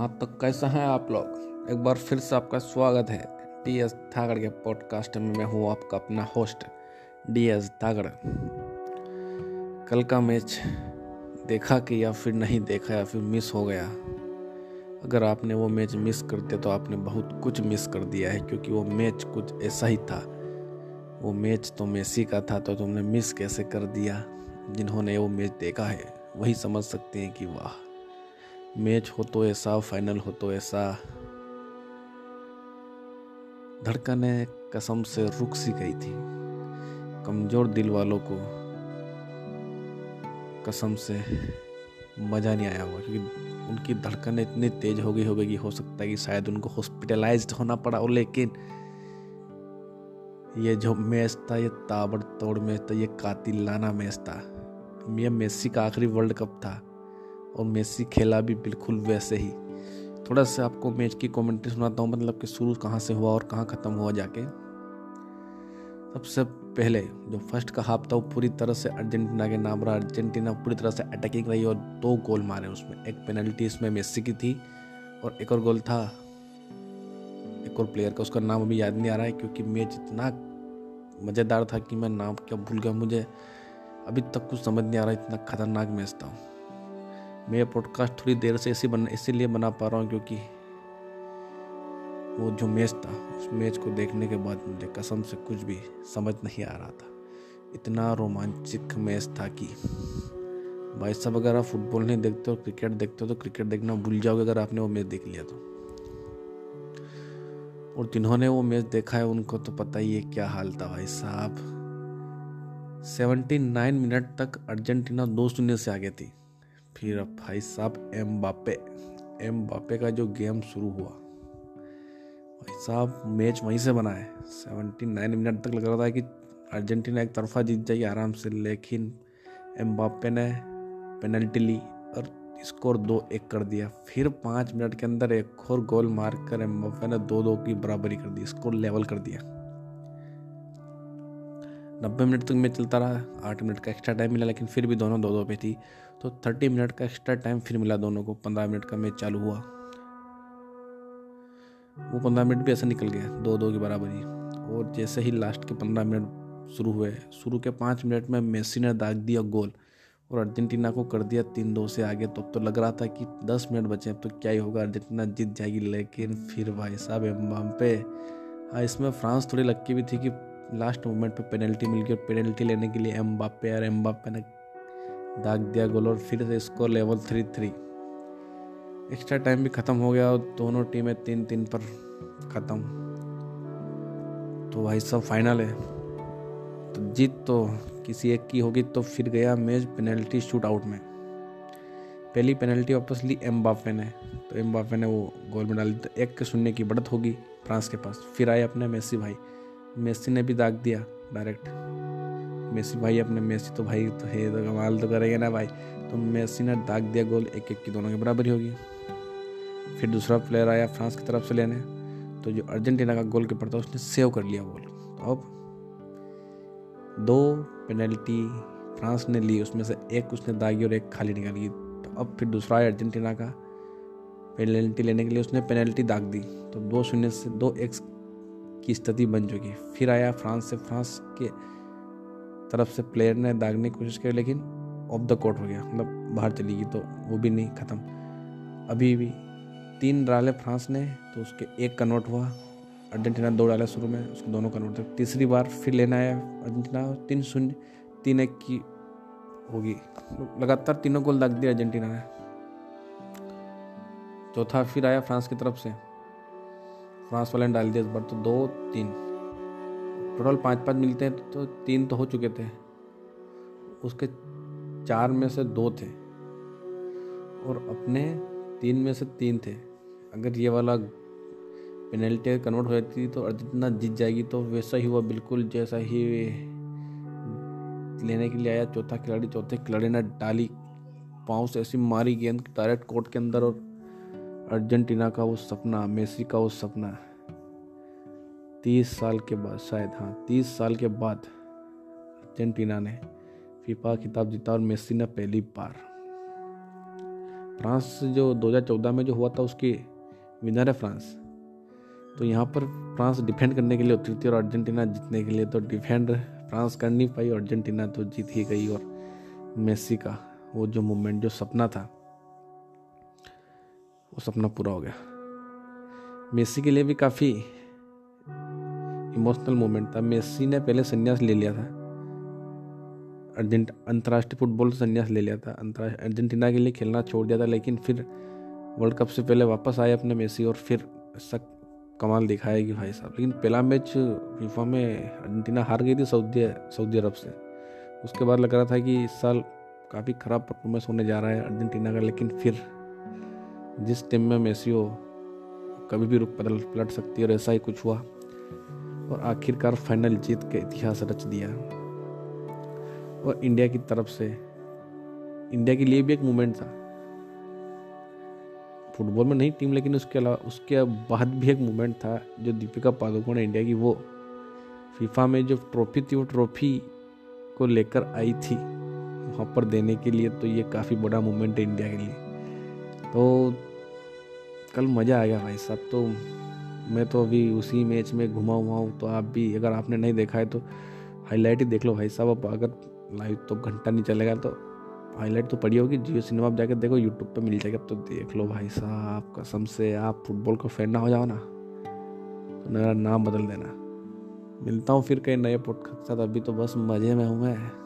हाँ तो कैसा हैं आप लोग? एक बार फिर से आपका स्वागत है डी एस धागड़ के पॉडकास्ट में मैं हूँ आपका अपना होस्ट डी एस धागड़। कल का मैच देखा कि या फिर नहीं देखा या फिर मिस हो गया? अगर आपने वो मैच मिस करते तो आपने बहुत कुछ मिस कर दिया है, क्योंकि वो मैच कुछ ऐसा ही था। वो मैच तो मेसी का था तो तुमने मिस कैसे कर दिया? जिन्होंने वो मैच देखा है, वही समझ सकते हैं कि वाह। मैच हो तो ऐसा फाइनल हो तो ऐसा। धड़कने कसम से रुक सी गई थी। कमज़ोर दिल वालों को कसम से मज़ा नहीं आया होगा, क्योंकि उनकी धड़कनें इतनी तेज हो गई हो गई कि हो सकता है कि शायद उनको हॉस्पिटलाइज्ड होना पड़ा और लेकिन ये जो मैच था, ये ताबड़तोड़ मैच था, ये कातिलाना मैच था। ये मेसी का आखिरी वर्ल्ड कप था। और मेसी खेला भी बिल्कुल वैसे ही। थोड़ा सा आपको मैच की कमेंट्री सुनाता हूँ मतलब कि शुरू कहाँ से हुआ और कहाँ ख़त्म हुआ जाके। सबसे पहले जो फ़र्स्ट का हाफ़ था, वो पूरी तरह से अर्जेंटीना के नाम रहा अर्जेंटीना पूरी तरह से अटैकिंग रही और दो गोल मारे उसमें। एक पेनल्टी इसमें मेसी की थी और एक और गोल था, एक और प्लेयर का, उसका नाम अभी याद नहीं आ रहा है क्योंकि मैच इतना मज़ेदार था कि मैं नाम क्या भूल गया मुझे। अभी तक कुछ समझ नहीं आ रहा, इतना खतरनाक मैच था। मैं पॉडकास्ट थोड़ी देर से इसी बन, इसीलिए बना पा रहा हूँ क्योंकि वो जो मैच था, उस मैच को देखने के बाद मुझे कसम से कुछ भी समझ नहीं आ रहा था। इतना रोमांचक मैच था कि भाई साहब, अगर आप फुटबॉल नहीं देखते हो क्रिकेट देखते हो तो क्रिकेट देखना भूल जाओगे अगर आपने वो मैच देख लिया तो। और जिन्होंने वो मैच देखा है, उनको तो पता ही है क्या हाल था भाई साहब। 79 मिनट तक अर्जेंटीना दो शून्य से आगे थी। फिर अब भाई साहब एम बापे एम बापे का जो गेम शुरू हुआ। भाई साहब, मैच वहीं से बना है। सेवेंटी नाइन मिनट तक लग रहा था कि अर्जेंटीना एक तरफा जीत जाएगी आराम से, लेकिन एम बापे ने पेनल्टी ली और स्कोर दो एक कर दिया। फिर पाँच मिनट के अंदर एक और गोल मार कर एम बापे ने दो दो की बराबरी कर दी, स्कोर लेवल कर दिया। नब्बे मिनट तक मैच चलता रहा, आठ मिनट का एक्स्ट्रा टाइम मिला, लेकिन फिर भी दोनों दो दो पे थी। तो थर्टी मिनट का एक्स्ट्रा टाइम फिर मिला दोनों को। पंद्रह मिनट का मैच चालू हुआ। वो पंद्रह मिनट भी ऐसे निकल गया दो दो की बराबरी और जैसे ही लास्ट के पंद्रह मिनट शुरू हुए, शुरू के पाँच मिनट में मेसी ने दाग दिया गोल और अर्जेंटीना को कर दिया तीन दो से आगे। तो अब तो लग रहा था कि दस मिनट बचे, अब तो क्या ही होगा, अर्जेंटीना जीत जाएगी। लेकिन फिर भाई साहब एम पे हाँ इसमें फ्रांस थोड़ी लक्की भी थी कि लास्ट मोमेंट पे पेनल्टी मिल गई और पेनल्टी लेने के लिए एम बापे और एम बापे ने दाग दिया गोल और फिर से score level three three extra time भी ख़त्म हो गया और दोनों टीमें तीन तीन पर ख़त्म। तो भाई सब फाइनल है। तो जीत तो किसी एक की होगी तो फिर गया मैच पेनल्टी शूट आउट में। पहली पेनल्टी वापस ली एम बाफे ने। तो एम बाफे ने वो गोल में डाली तो एक शून्य की बढ़त होगी फ्रांस के पास। फिर आए अपने मेसी भाई। मेसी ने भी दाग दिया डायरेक्ट मेसी भाई, अपने मेसी तो भाई तो है तो कमाल तो करेंगे ना भाई। तो मेसी ने दाग दिया गोल एक एक की दोनों की, बराबरी होगी। फिर दूसरा प्लेयर आया फ्रांस की तरफ़ से लेने। तो जो अर्जेंटीना का गोल कीपर था, उसने सेव कर लिया गोल तो अब दो पेनल्टी फ्रांस ने ली, उसमें से एक उसने दागी और एक खाली निकाली तो अब फिर दूसरा आया अर्जेंटीना का। पेनल्टी लेने के लिए उसने पेनल्टी दाग दी। तो दो शून्य से दो एक की स्थिति बन चुकी। फिर आया फ्रांस से, फ्रांस के तरफ़ से प्लेयर ने दागने की कोशिश की लेकिन ऑफ़ द कोर्ट हो गया। मतलब बाहर चली गई तो वो भी नहीं ख़त्म। अभी भी तीन डाले फ्रांस ने तो उसके एक कन्वर्ट हुआ। अर्जेंटीना दो डाले शुरू में, उसके दोनों कन्वर्ट थे तीसरी बार फिर लेना आया अर्जेंटीना, तीन शून्य, तीन एक की होगी। लगातार तीनों गोल दाग दिया अर्जेंटीना ने। चौथा फिर आया फ्रांस की तरफ़ से। फ्रांस वाले ने डाल दिया इस बार तो दो, तीन। टोटल पाँच पाँच मिलते हैं तो तीन तो हो चुके थे। उसके चार में से दो थे और अपने तीन में से तीन थे। अगर ये वाला पेनल्टी कन्वर्ट हो जाती तो अर्जेंटीना जीत जाएगी तो वैसा ही हुआ बिल्कुल जैसा ही लेने के लिए आया। चौथा खिलाड़ी, चौथे खिलाड़ी ने डाली, पाँव से ऐसी मारी गेंद डायरेक्ट कोर्ट के अंदर और अर्जेंटीना का वो सपना, मेसी का वो सपना। तीस साल के बाद, शायद हाँ तीस साल के बाद अर्जेंटीना ने फीफा खिताब जीता और मेसी ने पहली बार। फ्रांस जो 2014 में जो हुआ था, उसकी विनर है फ्रांस। तो यहाँ पर फ्रांस डिफेंड करने के लिए उतरी थी और अर्जेंटीना जीतने के लिए तो डिफेंड फ्रांस कर नहीं पाई अर्जेंटीना तो जीत ही गई और मेसी का वो जो मोमेंट, जो सपना था वो सपना पूरा हो गया। मेसी के लिए भी काफ़ी इमोशनल मोमेंट था। मेसी ने पहले संन्यास ले लिया था। अर्जेंट, अंतर्राष्ट्रीय फुटबॉल संन्यास ले लिया था। अंतर्राष्ट्रीय, अर्जेंटीना के लिए खेलना छोड़ दिया था, लेकिन फिर वर्ल्ड कप से पहले वापस आए अपने मेसी और फिर ऐसा कमाल दिखाया कि भाई साहब। लेकिन पहला मैच फीफा में अर्जेंटीना हार गई थी सऊदी सऊदी अरब से। उसके बाद लग रहा था कि इस साल काफ़ी ख़राब परफॉर्मेंस होने जा रहा है अर्जेंटीना का, लेकिन फिर जिस टीम में मेसी हो, कभी भी बदल पलट सकती है और ऐसा ही कुछ हुआ। और आखिरकार फाइनल जीत के इतिहास रच दिया। और इंडिया की तरफ़ से इंडिया के लिए भी एक मूवमेंट था। फुटबॉल में नहीं टीम लेकिन उसके अलावा, उसके बाद भी एक मूवमेंट था जो दीपिका पादुकोण इंडिया की वो फीफा में जो ट्रॉफी थी, वो ट्रॉफी को लेकर आई थी, वहाँ पर देने के लिए। तो ये काफ़ी बड़ा मूवमेंट है इंडिया के लिए। तो कल मज़ा आ गया भाई साहब। तो मैं तो अभी उसी मैच में घुमा हुआ हूँ तो आप भी अगर आपने नहीं देखा है तो हाईलाइट ही देख लो भाई साहब। अब अगर लाइव तो घंटा नहीं चलेगा तो हाईलाइट तो पड़ी होगी। जियो सिनेमा आप जाकर देखो यूट्यूब पे मिल जाएगा। तो देख लो भाई साहब, कसम से आप फुटबॉल को फ़ैन ना हो जाओ ना तो मेरा नाम बदल देना। मिलता हूँ फिर कहीं नए पॉडकास्ट के साथ। अभी तो बस मज़े में हूँ मैं।